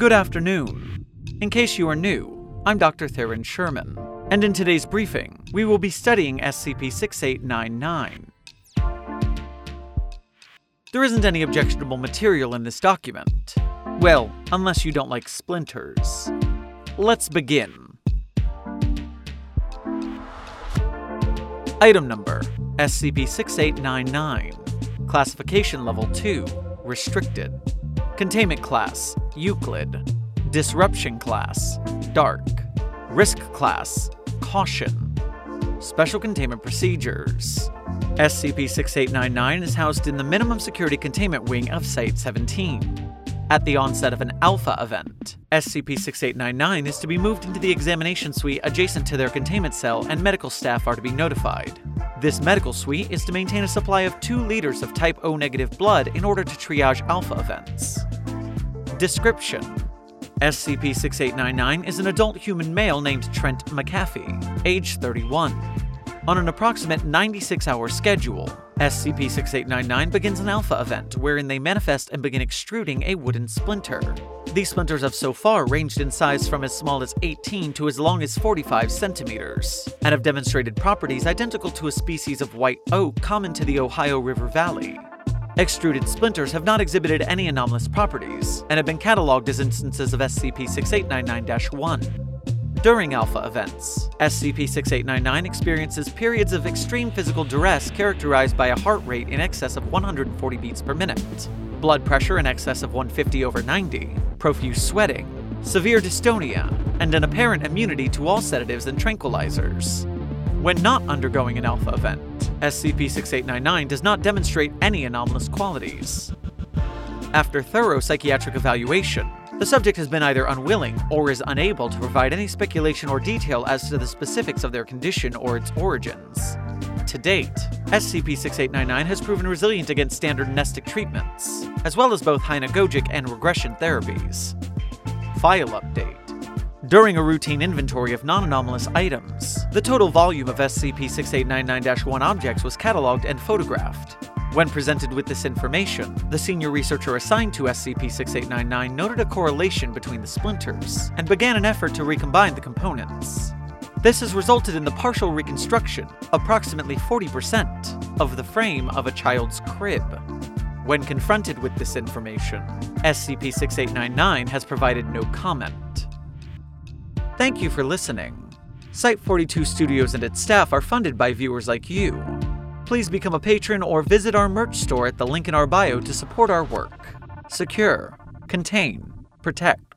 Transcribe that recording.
Good afternoon. In case you are new, I'm Dr. Theron Sherman, and in today's briefing, we will be studying SCP 6899. There isn't any objectionable material in this document. Well, unless you don't like splinters. Let's begin. Item number SCP 6899. Classification Level 2 Restricted. Containment Class Euclid. Disruption Class Dark. Risk Class Caution. Special Containment Procedures. SCP 6899 is housed in the Minimum Security Containment Wing of Site 17. At the onset of an Alpha event, SCP 6899 is to be moved into the examination suite adjacent to their containment cell, and medical staff are to be notified. This medical suite is to maintain a supply of 2 liters of type O negative blood in order to triage Alpha events. Description SCP 6899 is an adult human male named Trent McAfee, age 31. On an approximate 96 hour schedule, SCP 6899 begins an Alpha event wherein they manifest and begin extruding a wooden splinter. These splinters have so far ranged in size from as small as 18 to as long as 45 centimeters, and have demonstrated properties identical to a species of white oak common to the Ohio River Valley. Extruded splinters have not exhibited any anomalous properties, and have been catalogued as instances of SCP 6899 1. During Alpha events, SCP 6899 experiences periods of extreme physical duress characterized by a heart rate in excess of 140 beats per minute, blood pressure in excess of 150 over 90, profuse sweating, severe dystonia, and an apparent immunity to all sedatives and tranquilizers. When not undergoing an Alpha event, SCP 6899 does not demonstrate any anomalous qualities. After thorough psychiatric evaluation, the subject has been either unwilling or is unable to provide any speculation or detail as to the specifics of their condition or its origins. To date, SCP 6899 has proven resilient against standard amnestic treatments, as well as both hypnagogic and regression therapies. File update. During a routine inventory of non anomalous items, the total volume of SCP 6899 1 objects was cataloged and photographed. When presented with this information, the senior researcher assigned to SCP 6899 noted a correlation between the splinters and began an effort to recombine the components. This has resulted in the partial reconstruction, approximately 40%, of the frame of a child's crib. When confronted with this information, SCP 6899 has provided no comment. Thank you for listening. Site 42 Studios and its staff are funded by viewers like you please become a patron or visit our merch store at the link in our bio to support our work. Secure, contain, protect.